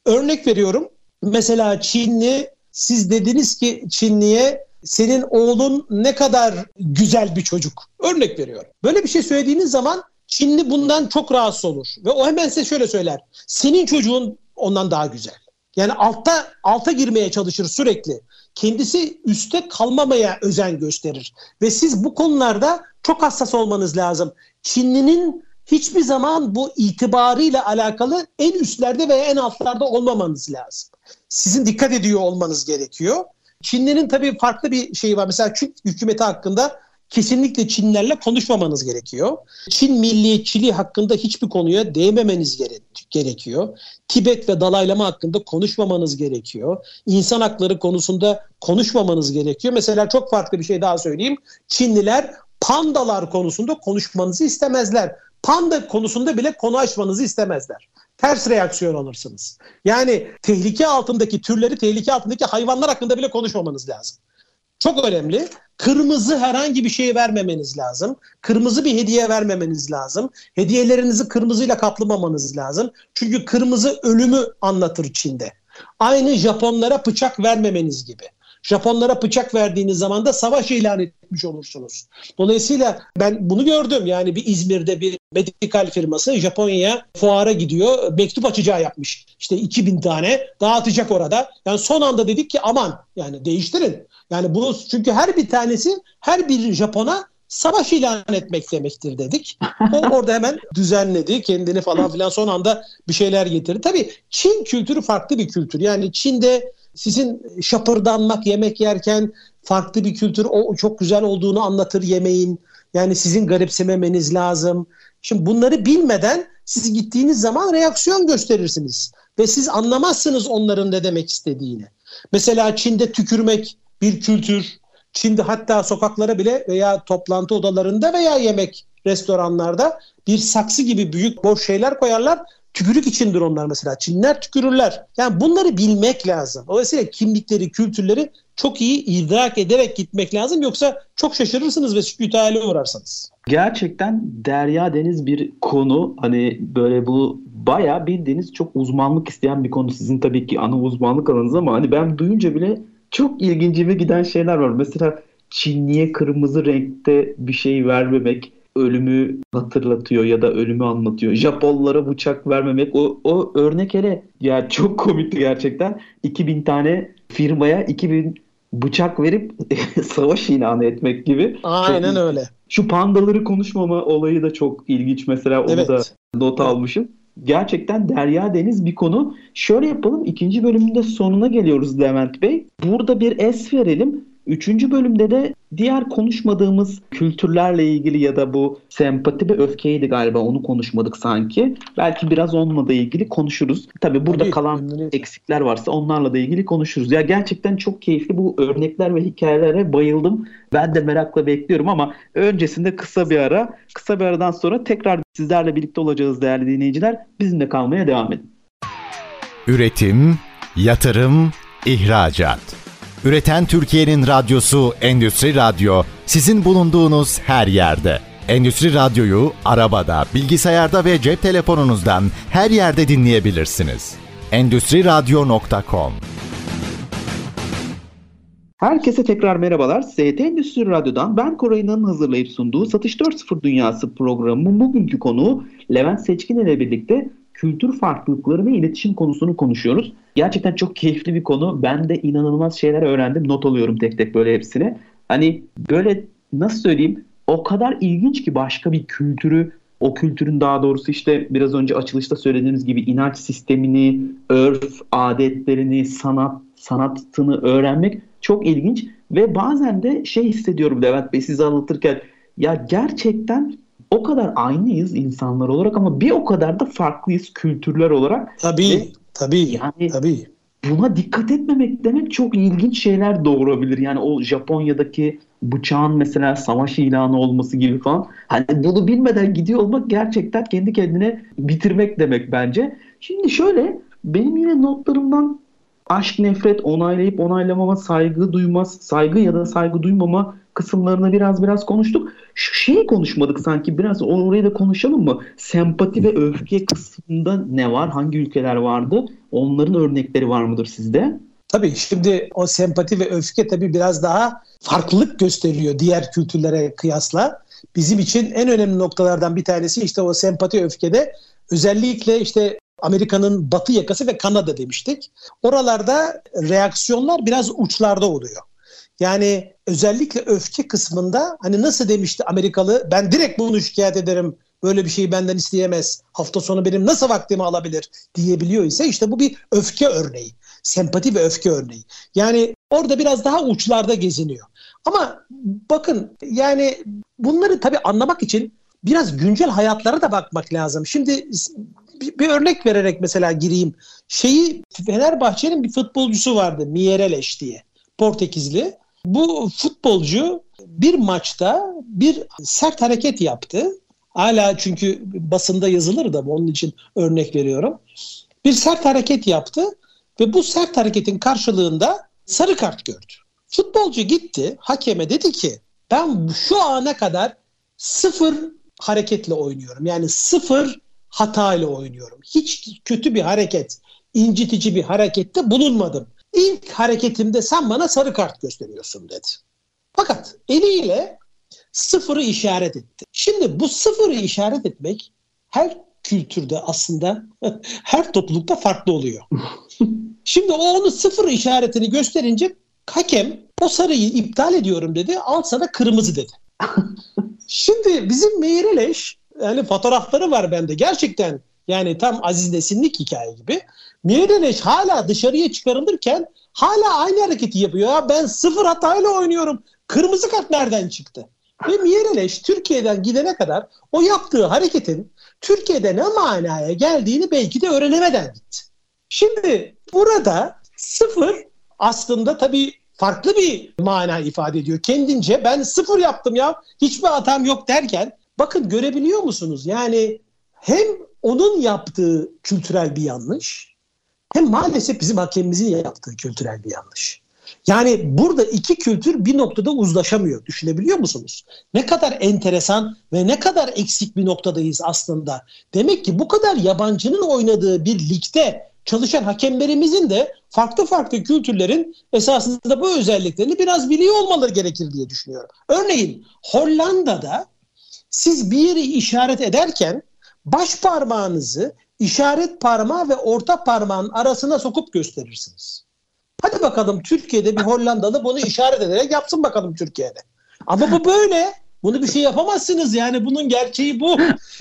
Örnek veriyorum. Mesela Çinli siz dediniz ki Çinliye senin oğlun ne kadar güzel bir çocuk. Örnek veriyorum. Böyle bir şey söylediğiniz zaman Çinli bundan çok rahatsız olur. Ve o hemen size şöyle söyler. Senin çocuğun ondan daha güzel. Yani altta alta girmeye çalışır sürekli. Kendisi üste kalmamaya özen gösterir. Ve siz bu konularda çok hassas olmanız lazım. Çinlinin hiçbir zaman bu itibarıyla alakalı en üstlerde veya en altlarda olmamanız lazım. Sizin dikkat ediyor olmanız gerekiyor. Çinlerin tabii farklı bir şeyi var. Mesela Çin hükümeti hakkında kesinlikle Çinlerle konuşmamanız gerekiyor. Çin milliyetçiliği hakkında hiçbir konuya değmemeniz gere- gerekiyor. Tibet ve dalaylama hakkında konuşmamanız gerekiyor. İnsan hakları konusunda konuşmamanız gerekiyor. Mesela çok farklı bir şey daha söyleyeyim. Çinliler pandalar konusunda konuşmanızı istemezler. Panda konusunda bile konu açmanızı istemezler ters reaksiyon alırsınız. Yani tehlike altındaki türleri, tehlike altındaki hayvanlar hakkında bile konuşmamanız lazım. Çok önemli. Kırmızı herhangi bir şey vermemeniz lazım. Kırmızı bir hediye vermemeniz lazım. Hediyelerinizi kırmızıyla kaplamamanız lazım. Çünkü kırmızı ölümü anlatır Çin'de. Aynı Japonlara bıçak vermemeniz gibi. Japonlara bıçak verdiğiniz zaman da savaş ilan etmiş olursunuz. Dolayısıyla ben bunu gördüm. Yani bir İzmir'de bir medikal firması Japonya'ya fuara gidiyor. Mektup açacağı yapmış. İşte 2000 tane dağıtacak orada. Yani son anda dedik ki aman yani değiştirin. Yani bu çünkü her bir tanesi her bir Japon'a savaş ilan etmek demektir dedik. O orada hemen düzenledi kendini falan filan son anda bir şeyler getirdi. Tabii Çin kültürü farklı bir kültür. Yani Çin'de sizin şapırdanmak yemek yerken farklı bir kültür o çok güzel olduğunu anlatır yemeğin. Yani sizin garipsememeniz lazım. Şimdi bunları bilmeden siz gittiğiniz zaman reaksiyon gösterirsiniz. Ve siz anlamazsınız onların ne demek istediğini. Mesela Çin'de tükürmek bir kültür. Çin'de hatta sokaklara bile veya toplantı odalarında veya yemek restoranlarda bir saksı gibi büyük boş şeyler koyarlar. Tükürük içindir onlar mesela. Çinler tükürürler. Yani bunları bilmek lazım. Dolayısıyla kimlikleri, kültürleri çok iyi idrak ederek gitmek lazım. Yoksa çok şaşırırsınız ve sükût hale uğrarsınız. Gerçekten derya deniz bir konu. Hani böyle bu bayağı bildiğiniz çok uzmanlık isteyen bir konu. Sizin tabii ki ana uzmanlık alanınız ama hani ben duyunca bile çok ilgincime giden şeyler var. Mesela Çinliye kırmızı renkte bir şey vermemek ölümü hatırlatıyor ya da ölümü anlatıyor. Japonlara bıçak vermemek o, o örnek hele ya çok komikti gerçekten. 2000 tane firmaya 2000 bıçak verip (laughs) savaş ilanı etmek gibi. Aynen çok, öyle. Şu pandaları konuşmama olayı da çok ilginç mesela onu evet. da not almışım. Gerçekten derya deniz bir konu. Şöyle yapalım ikinci bölümünde sonuna geliyoruz Levent Bey. Burada bir es verelim. Üçüncü bölümde de diğer konuşmadığımız kültürlerle ilgili ya da bu sempati ve öfkeydi galiba onu konuşmadık sanki. Belki biraz onunla da ilgili konuşuruz. Tabii burada Tabii, kalan önemli. eksikler varsa onlarla da ilgili konuşuruz. Ya gerçekten çok keyifli bu örnekler ve hikayelere bayıldım. Ben de merakla bekliyorum ama öncesinde kısa bir ara. Kısa bir aradan sonra tekrar sizlerle birlikte olacağız değerli dinleyiciler. Bizimle kalmaya devam edin. Üretim, yatırım, ihracat. Üreten Türkiye'nin radyosu Endüstri Radyo sizin bulunduğunuz her yerde. Endüstri Radyo'yu arabada, bilgisayarda ve cep telefonunuzdan her yerde dinleyebilirsiniz. Endüstri Radyo.com Herkese tekrar merhabalar. ST Endüstri Radyo'dan ben Koray'ın hazırlayıp sunduğu Satış 4.0 Dünyası programı bugünkü konu Levent Seçkin ile birlikte kültür farklılıkları ve iletişim konusunu konuşuyoruz. Gerçekten çok keyifli bir konu. Ben de inanılmaz şeyler öğrendim. Not alıyorum tek tek böyle hepsini. Hani böyle nasıl söyleyeyim o kadar ilginç ki başka bir kültürü o kültürün daha doğrusu işte biraz önce açılışta söylediğimiz gibi inanç sistemini, örf, adetlerini, sanat, sanatını öğrenmek çok ilginç ve bazen de şey hissediyorum Levent Bey size anlatırken ya gerçekten o kadar aynıyız insanlar olarak ama bir o kadar da farklıyız kültürler olarak. Tabii, Ve tabii, yani tabii. Buna dikkat etmemek demek çok ilginç şeyler doğurabilir. Yani o Japonya'daki bıçağın mesela savaş ilanı olması gibi falan. Hani bunu bilmeden gidiyor olmak gerçekten kendi kendine bitirmek demek bence. Şimdi şöyle benim yine notlarımdan aşk, nefret, onaylayıp onaylamama, saygı duymaz, saygı ya da saygı duymama kısımlarını biraz biraz konuştuk. Şu şeyi konuşmadık sanki biraz orayı da konuşalım mı? Sempati ve öfke kısmında ne var? Hangi ülkeler vardı? Onların örnekleri var mıdır sizde? Tabii şimdi o sempati ve öfke tabii biraz daha farklılık gösteriyor diğer kültürlere kıyasla. Bizim için en önemli noktalardan bir tanesi işte o sempati öfkede özellikle işte Amerika'nın batı yakası ve Kanada demiştik. Oralarda reaksiyonlar biraz uçlarda oluyor. Yani özellikle öfke kısmında hani nasıl demişti Amerikalı ben direkt bunu şikayet ederim böyle bir şeyi benden isteyemez hafta sonu benim nasıl vaktimi alabilir diyebiliyor ise işte bu bir öfke örneği. Sempati ve öfke örneği. Yani orada biraz daha uçlarda geziniyor. Ama bakın yani bunları tabii anlamak için biraz güncel hayatlara da bakmak lazım. Şimdi bir, örnek vererek mesela gireyim. Şeyi Fenerbahçe'nin bir futbolcusu vardı Miereles diye. Portekizli. Bu futbolcu bir maçta bir sert hareket yaptı. Hala çünkü basında yazılır da onun için örnek veriyorum. Bir sert hareket yaptı ve bu sert hareketin karşılığında sarı kart gördü. Futbolcu gitti hakeme dedi ki ben şu ana kadar sıfır hareketle oynuyorum. Yani sıfır hatayla oynuyorum. Hiç kötü bir hareket, incitici bir harekette bulunmadım. İlk hareketimde sen bana sarı kart gösteriyorsun dedi. Fakat eliyle sıfırı işaret etti. Şimdi bu sıfırı işaret etmek her kültürde aslında (laughs) her toplulukta farklı oluyor. (laughs) Şimdi o onu sıfır işaretini gösterince hakem o sarıyı iptal ediyorum dedi. Al sana kırmızı dedi. Şimdi bizim Meireles yani fotoğrafları var bende. Gerçekten yani tam Aziz Nesinlik hikaye gibi. Mireneş hala dışarıya çıkarılırken hala aynı hareketi yapıyor. Ya ben sıfır hatayla oynuyorum. Kırmızı kart nereden çıktı? Ve Miereleş Türkiye'den gidene kadar o yaptığı hareketin Türkiye'de ne manaya geldiğini belki de öğrenemeden gitti. Şimdi burada sıfır aslında tabii farklı bir mana ifade ediyor. Kendince ben sıfır yaptım ya hiçbir hatam yok derken bakın görebiliyor musunuz? Yani hem onun yaptığı kültürel bir yanlış hem maalesef bizim hakemimizin yaptığı kültürel bir yanlış. Yani burada iki kültür bir noktada uzlaşamıyor. Düşünebiliyor musunuz? Ne kadar enteresan ve ne kadar eksik bir noktadayız aslında. Demek ki bu kadar yabancının oynadığı bir ligde çalışan hakemlerimizin de farklı farklı kültürlerin esasında bu özelliklerini biraz biliyor olmaları gerekir diye düşünüyorum. Örneğin Hollanda'da siz bir yeri işaret ederken baş parmağınızı işaret parmağı ve orta parmağın arasına sokup gösterirsiniz. Hadi bakalım Türkiye'de bir Hollandalı bunu işaret ederek yapsın bakalım Türkiye'de. Ama bu böyle. Bunu bir şey yapamazsınız yani bunun gerçeği bu.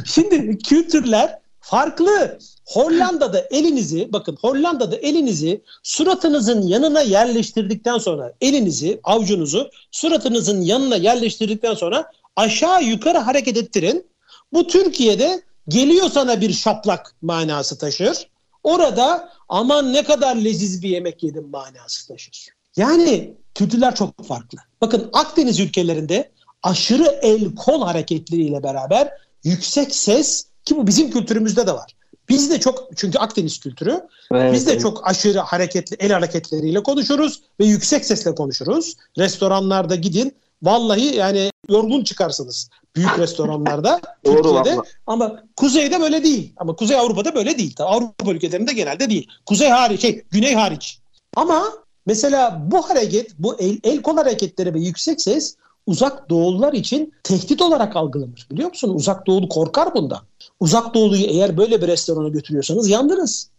Şimdi kültürler farklı. Hollanda'da elinizi bakın Hollanda'da elinizi suratınızın yanına yerleştirdikten sonra elinizi avucunuzu suratınızın yanına yerleştirdikten sonra aşağı yukarı hareket ettirin. Bu Türkiye'de geliyor sana bir şaplak manası taşır. Orada aman ne kadar leziz bir yemek yedim manası taşır. Yani kültürler çok farklı. Bakın Akdeniz ülkelerinde aşırı el kol hareketleriyle beraber yüksek ses ki bu bizim kültürümüzde de var. Biz de çok çünkü Akdeniz kültürü. Evet, biz de evet. çok aşırı hareketli el hareketleriyle konuşuruz ve yüksek sesle konuşuruz. Restoranlarda gidin vallahi yani yorgun çıkarsınız büyük restoranlarda (laughs) Türkiye'de ama kuzeyde böyle değil. Ama Kuzey Avrupa'da böyle değil. Avrupa ülkelerinde genelde değil. Kuzey hariç, şey, güney hariç. Ama mesela bu hareket, bu el, el kol hareketleri ve yüksek ses uzak doğulular için tehdit olarak algılanır. Biliyor musun? Uzak doğulu korkar bundan. Uzak doğuluyu eğer böyle bir restorana götürüyorsanız yandınız.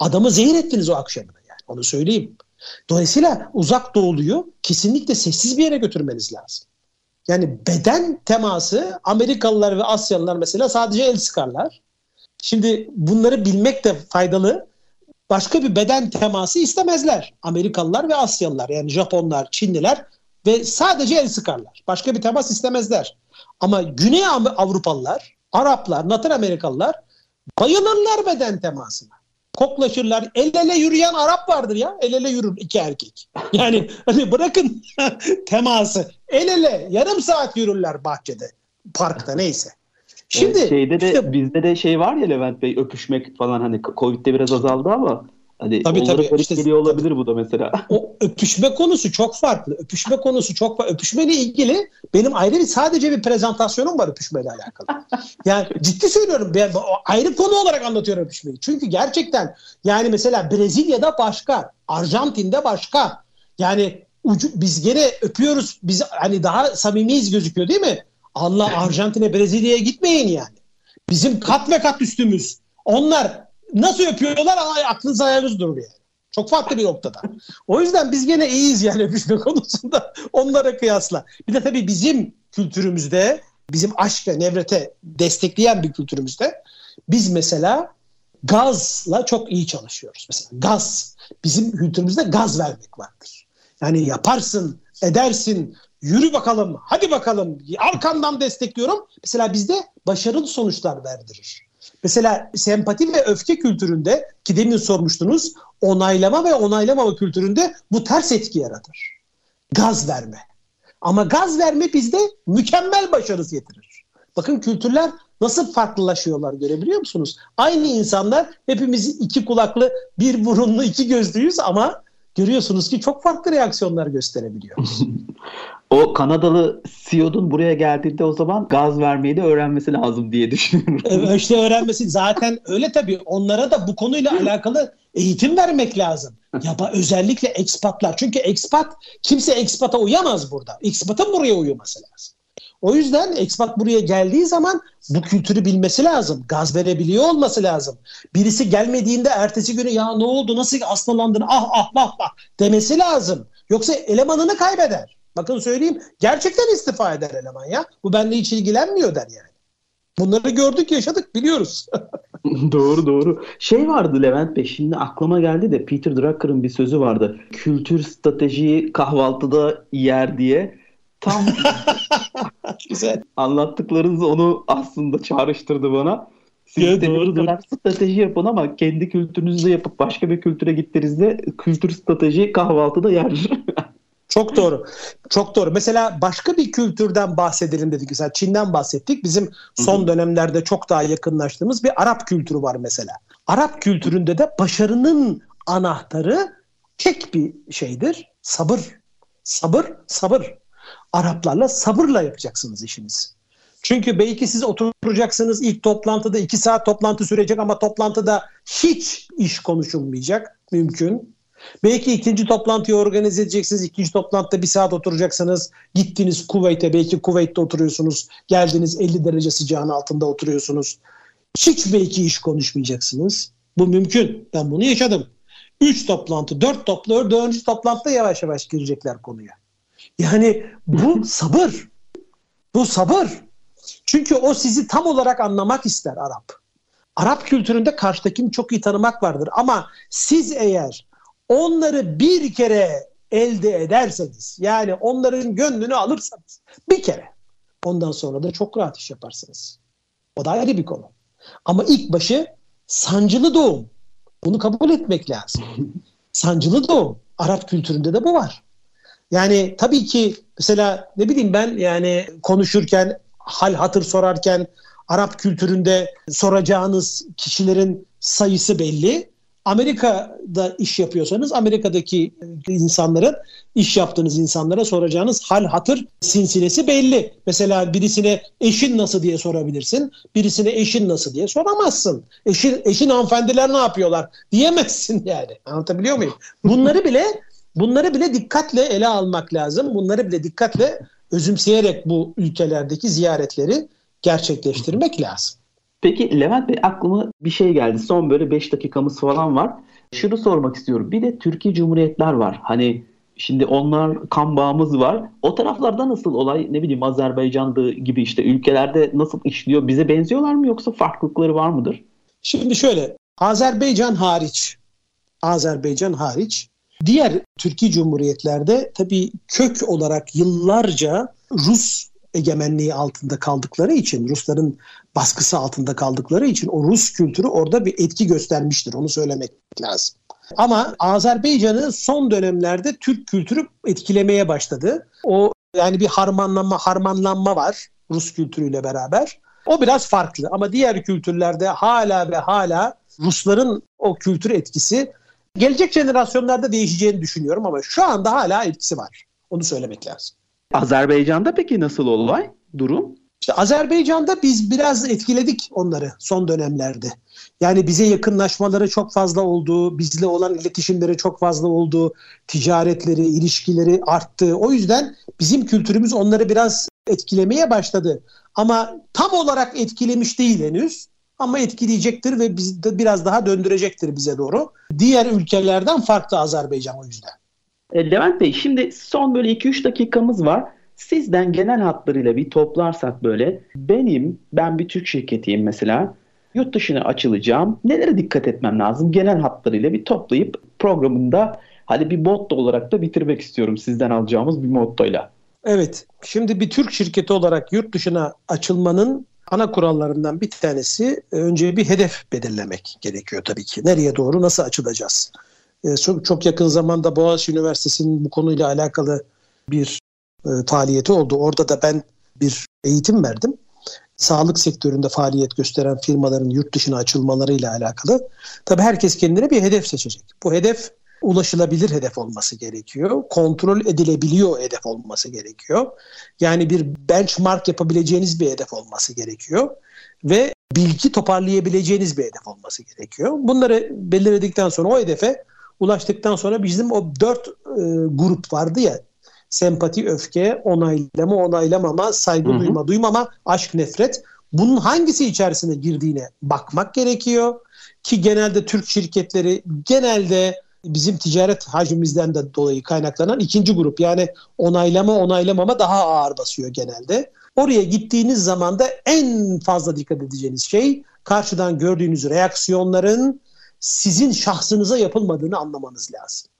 Adamı zehir ettiniz o akşamına yani. Onu söyleyeyim. Dolayısıyla uzak doğuluyu kesinlikle sessiz bir yere götürmeniz lazım. Yani beden teması Amerikalılar ve Asyalılar mesela sadece el sıkarlar. Şimdi bunları bilmek de faydalı. Başka bir beden teması istemezler. Amerikalılar ve Asyalılar yani Japonlar, Çinliler ve sadece el sıkarlar. Başka bir temas istemezler. Ama Güney Avrupalılar, Araplar, Latin Amerikalılar bayılırlar beden temasına koklaşırlar. El ele yürüyen Arap vardır ya. El ele yürür iki erkek. (laughs) Yani hani bırakın (laughs) teması. El ele yarım saat yürürler bahçede. Parkta neyse. Şimdi şeyde de işte, bizde de şey var ya Levent Bey öpüşmek falan hani Covid'de biraz azaldı ama Hani tabii, tabii. işte, geliyor olabilir tabii. bu da mesela. (laughs) O öpüşme konusu çok farklı. Öpüşme konusu çok farklı. Öpüşmeyle ilgili benim ayrı bir sadece bir prezentasyonum var öpüşmeyle alakalı. (laughs) Yani ciddi söylüyorum. Ben ayrı konu olarak anlatıyorum öpüşmeyi. Çünkü gerçekten yani mesela Brezilya'da başka, Arjantin'de başka. Yani ucu, biz gene öpüyoruz. Biz hani daha samimiyiz gözüküyor değil mi? Allah Arjantin'e, Brezilya'ya gitmeyin yani. Bizim kat ve kat üstümüz. Onlar nasıl öpüyorlar aklınız ayarınız durur yani. Çok farklı bir noktada. O yüzden biz gene iyiyiz yani öpüşme (laughs) konusunda onlara kıyasla. Bir de tabii bizim kültürümüzde, bizim aşk ve nevrete destekleyen bir kültürümüzde biz mesela gazla çok iyi çalışıyoruz. Mesela gaz. Bizim kültürümüzde gaz vermek vardır. Yani yaparsın, edersin, yürü bakalım, hadi bakalım, arkandan destekliyorum. Mesela bizde başarılı sonuçlar verdirir. Mesela sempati ve öfke kültüründe ki demin sormuştunuz onaylama ve onaylamama kültüründe bu ters etki yaratır. Gaz verme. Ama gaz verme bizde mükemmel başarı getirir. Bakın kültürler nasıl farklılaşıyorlar görebiliyor musunuz? Aynı insanlar hepimiz iki kulaklı, bir burunlu, iki gözlüyüz ama görüyorsunuz ki çok farklı reaksiyonlar gösterebiliyor. (laughs) o Kanadalı CEO'nun buraya geldiğinde o zaman gaz vermeyi de öğrenmesi lazım diye düşünüyorum. (laughs) Evet işte öğrenmesi zaten öyle tabii. Onlara da bu konuyla alakalı eğitim vermek lazım. Ya özellikle ekspatlar. Çünkü ekspat kimse ekspata uyamaz burada. Ekspatın buraya uyuması lazım. O yüzden ekspat buraya geldiği zaman bu kültürü bilmesi lazım. Gaz verebiliyor olması lazım. Birisi gelmediğinde ertesi günü ya ne oldu nasıl hastalandın ah ah ah ah demesi lazım. Yoksa elemanını kaybeder. Bakın söyleyeyim gerçekten istifa eder eleman ya. Bu benimle hiç ilgilenmiyor der yani. Bunları gördük yaşadık biliyoruz. (laughs) doğru doğru. Şey vardı Levent Bey şimdi aklıma geldi de Peter Drucker'ın bir sözü vardı. Kültür stratejiyi kahvaltıda yer diye. Tam (laughs) Güzel. Anlattıklarınız onu aslında çağrıştırdı bana. Siz Ya, de doğru, kadar strateji yapın ama kendi kültürünüzü yapıp başka bir kültüre gittiğinizde kültür strateji kahvaltıda yer. (laughs) Çok doğru. Çok doğru. Mesela başka bir kültürden bahsedelim dedik. Mesela Çin'den bahsettik. Bizim son dönemlerde çok daha yakınlaştığımız bir Arap kültürü var mesela. Arap kültüründe de başarının anahtarı tek bir şeydir. Sabır. Sabır, sabır. Araplarla sabırla yapacaksınız işinizi. Çünkü belki siz oturacaksınız ilk toplantıda iki saat toplantı sürecek ama toplantıda hiç iş konuşulmayacak. Mümkün. Belki ikinci toplantıyı organize edeceksiniz. İkinci toplantıda bir saat oturacaksınız. Gittiniz Kuveyt'e belki Kuveyt'te oturuyorsunuz. Geldiniz 50 derece sıcağın altında oturuyorsunuz. Hiç belki iş konuşmayacaksınız. Bu mümkün. Ben bunu yaşadım. Üç toplantı, dört toplantı, dördüncü toplantıda yavaş yavaş girecekler konuya. Yani bu sabır. Bu sabır. Çünkü o sizi tam olarak anlamak ister Arap. Arap kültüründe karşıdakini çok iyi tanımak vardır. Ama siz eğer onları bir kere elde ederseniz yani onların gönlünü alırsanız bir kere ondan sonra da çok rahat iş yaparsınız. O da ayrı bir konu. Ama ilk başı sancılı doğum. Bunu kabul etmek lazım. (laughs) Sancılı doğum. Arap kültüründe de bu var. Yani tabii ki mesela ne bileyim ben yani konuşurken hal hatır sorarken Arap kültüründe soracağınız kişilerin sayısı belli. Amerika'da iş yapıyorsanız Amerika'daki insanların iş yaptığınız insanlara soracağınız hal hatır sinsilesi belli. Mesela birisine eşin nasıl diye sorabilirsin. Birisine eşin nasıl diye soramazsın. Eşin, eşin hanımefendiler ne yapıyorlar diyemezsin yani. Anlatabiliyor muyum? Bunları bile bunları bile dikkatle ele almak lazım. Bunları bile dikkatle özümseyerek bu ülkelerdeki ziyaretleri gerçekleştirmek lazım. Peki Levent Bey aklıma bir şey geldi. Son böyle 5 dakikamız falan var. Şunu sormak istiyorum. Bir de Türkiye Cumhuriyetler var. Hani şimdi onlar kan bağımız var. O taraflarda nasıl olay ne bileyim Azerbaycan'da gibi işte ülkelerde nasıl işliyor? Bize benziyorlar mı yoksa farklılıkları var mıdır? Şimdi şöyle Azerbaycan hariç Azerbaycan hariç diğer Türkiye Cumhuriyetlerde tabii kök olarak yıllarca Rus egemenliği altında kaldıkları için, Rusların baskısı altında kaldıkları için o Rus kültürü orada bir etki göstermiştir. Onu söylemek lazım. Ama Azerbaycan'ı son dönemlerde Türk kültürü etkilemeye başladı. O yani bir harmanlanma harmanlanma var Rus kültürüyle beraber. O biraz farklı ama diğer kültürlerde hala ve hala Rusların o kültür etkisi gelecek jenerasyonlarda değişeceğini düşünüyorum ama şu anda hala etkisi var. Onu söylemek lazım. Azerbaycan'da peki nasıl olay? Durum? İşte Azerbaycan'da biz biraz etkiledik onları son dönemlerde. Yani bize yakınlaşmaları çok fazla oldu, bizle olan iletişimleri çok fazla oldu, ticaretleri, ilişkileri arttı. O yüzden bizim kültürümüz onları biraz etkilemeye başladı. Ama tam olarak etkilemiş değil henüz. Ama etkileyecektir ve biz de biraz daha döndürecektir bize doğru. Diğer ülkelerden farklı Azerbaycan o yüzden. E, Levent Bey şimdi son böyle 2-3 dakikamız var. Sizden genel hatlarıyla bir toplarsak böyle benim ben bir Türk şirketiyim mesela yurt dışına açılacağım. Nelere dikkat etmem lazım? Genel hatlarıyla bir toplayıp programında hadi bir motto olarak da bitirmek istiyorum sizden alacağımız bir mottoyla. Evet. Şimdi bir Türk şirketi olarak yurt dışına açılmanın ana kurallarından bir tanesi önce bir hedef belirlemek gerekiyor tabii ki. Nereye doğru nasıl açılacağız? Ee, çok, çok yakın zamanda Boğaziçi Üniversitesi'nin bu konuyla alakalı bir e, faaliyeti oldu. Orada da ben bir eğitim verdim. Sağlık sektöründe faaliyet gösteren firmaların yurt dışına açılmalarıyla alakalı. Tabii herkes kendine bir hedef seçecek. Bu hedef ulaşılabilir hedef olması gerekiyor. Kontrol edilebiliyor hedef olması gerekiyor. Yani bir benchmark yapabileceğiniz bir hedef olması gerekiyor. Ve bilgi toparlayabileceğiniz bir hedef olması gerekiyor. Bunları belirledikten sonra o hedefe ulaştıktan sonra bizim o dört e, grup vardı ya sempati, öfke, onaylama, onaylamama, saygı hı hı. duyma, duymama, aşk, nefret. Bunun hangisi içerisine girdiğine bakmak gerekiyor. Ki genelde Türk şirketleri genelde bizim ticaret hacmimizden de dolayı kaynaklanan ikinci grup. Yani onaylama, onaylamama daha ağır basıyor genelde. Oraya gittiğiniz zaman da en fazla dikkat edeceğiniz şey karşıdan gördüğünüz reaksiyonların sizin şahsınıza yapılmadığını anlamanız lazım.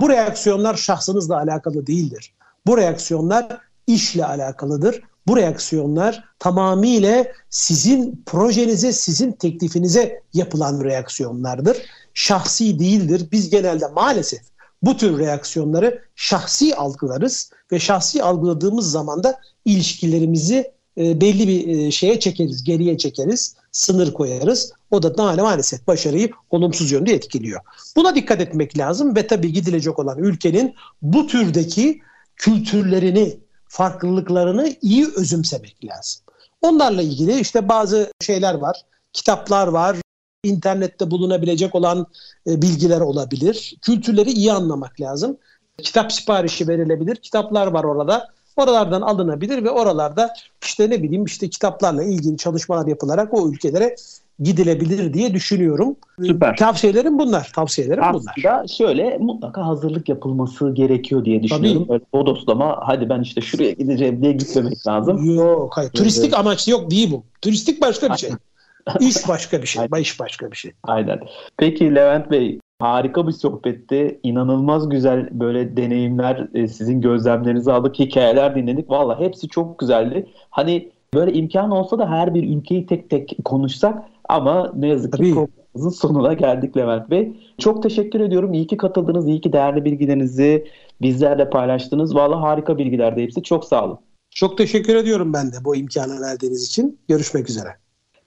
Bu reaksiyonlar şahsınızla alakalı değildir. Bu reaksiyonlar işle alakalıdır. Bu reaksiyonlar tamamıyla sizin projenize, sizin teklifinize yapılan reaksiyonlardır. Şahsi değildir. Biz genelde maalesef bu tür reaksiyonları şahsi algılarız ve şahsi algıladığımız zaman da ilişkilerimizi e, belli bir e, şeye çekeriz, geriye çekeriz, sınır koyarız. O da maalesef başarıyı olumsuz yönde etkiliyor. Buna dikkat etmek lazım ve tabii gidilecek olan ülkenin bu türdeki kültürlerini, farklılıklarını iyi özümsemek lazım. Onlarla ilgili işte bazı şeyler var, kitaplar var, internette bulunabilecek olan e, bilgiler olabilir. Kültürleri iyi anlamak lazım. Kitap siparişi verilebilir. Kitaplar var orada. Oralardan alınabilir ve oralarda işte ne bileyim işte kitaplarla ilgili çalışmalar yapılarak o ülkelere gidilebilir diye düşünüyorum. Süper. Tavsiyelerim bunlar. Tavsiyelerim Aslında bunlar. şöyle mutlaka hazırlık yapılması gerekiyor diye düşünüyorum. Tabii. Öyle bodoslama hadi ben işte şuraya gideceğim diye gitmemek lazım. Yok hayır. Turistik amaçlı yok değil bu. Turistik başka bir şey. (laughs) İş başka bir şey. İş başka bir şey. Aynen. Peki Levent Bey harika bir sohbetti. İnanılmaz güzel böyle deneyimler, e, sizin gözlemlerinizi aldık, hikayeler dinledik. Valla hepsi çok güzeldi. Hani böyle imkan olsa da her bir ülkeyi tek tek konuşsak ama ne yazık ki programımızın sonuna geldik Levent Bey. Çok teşekkür ediyorum. İyi ki katıldınız. İyi ki değerli bilgilerinizi bizlerle paylaştınız. Valla harika bilgilerdi hepsi. Çok sağ olun. Çok teşekkür ediyorum ben de bu imkanı verdiğiniz için. Görüşmek üzere.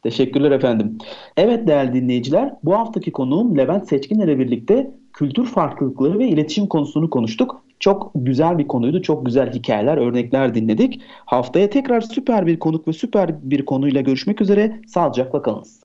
Teşekkürler efendim. Evet değerli dinleyiciler, bu haftaki konuğum Levent Seçkin ile birlikte kültür farklılıkları ve iletişim konusunu konuştuk. Çok güzel bir konuydu, çok güzel hikayeler, örnekler dinledik. Haftaya tekrar süper bir konuk ve süper bir konuyla görüşmek üzere. Sağlıcakla kalınız.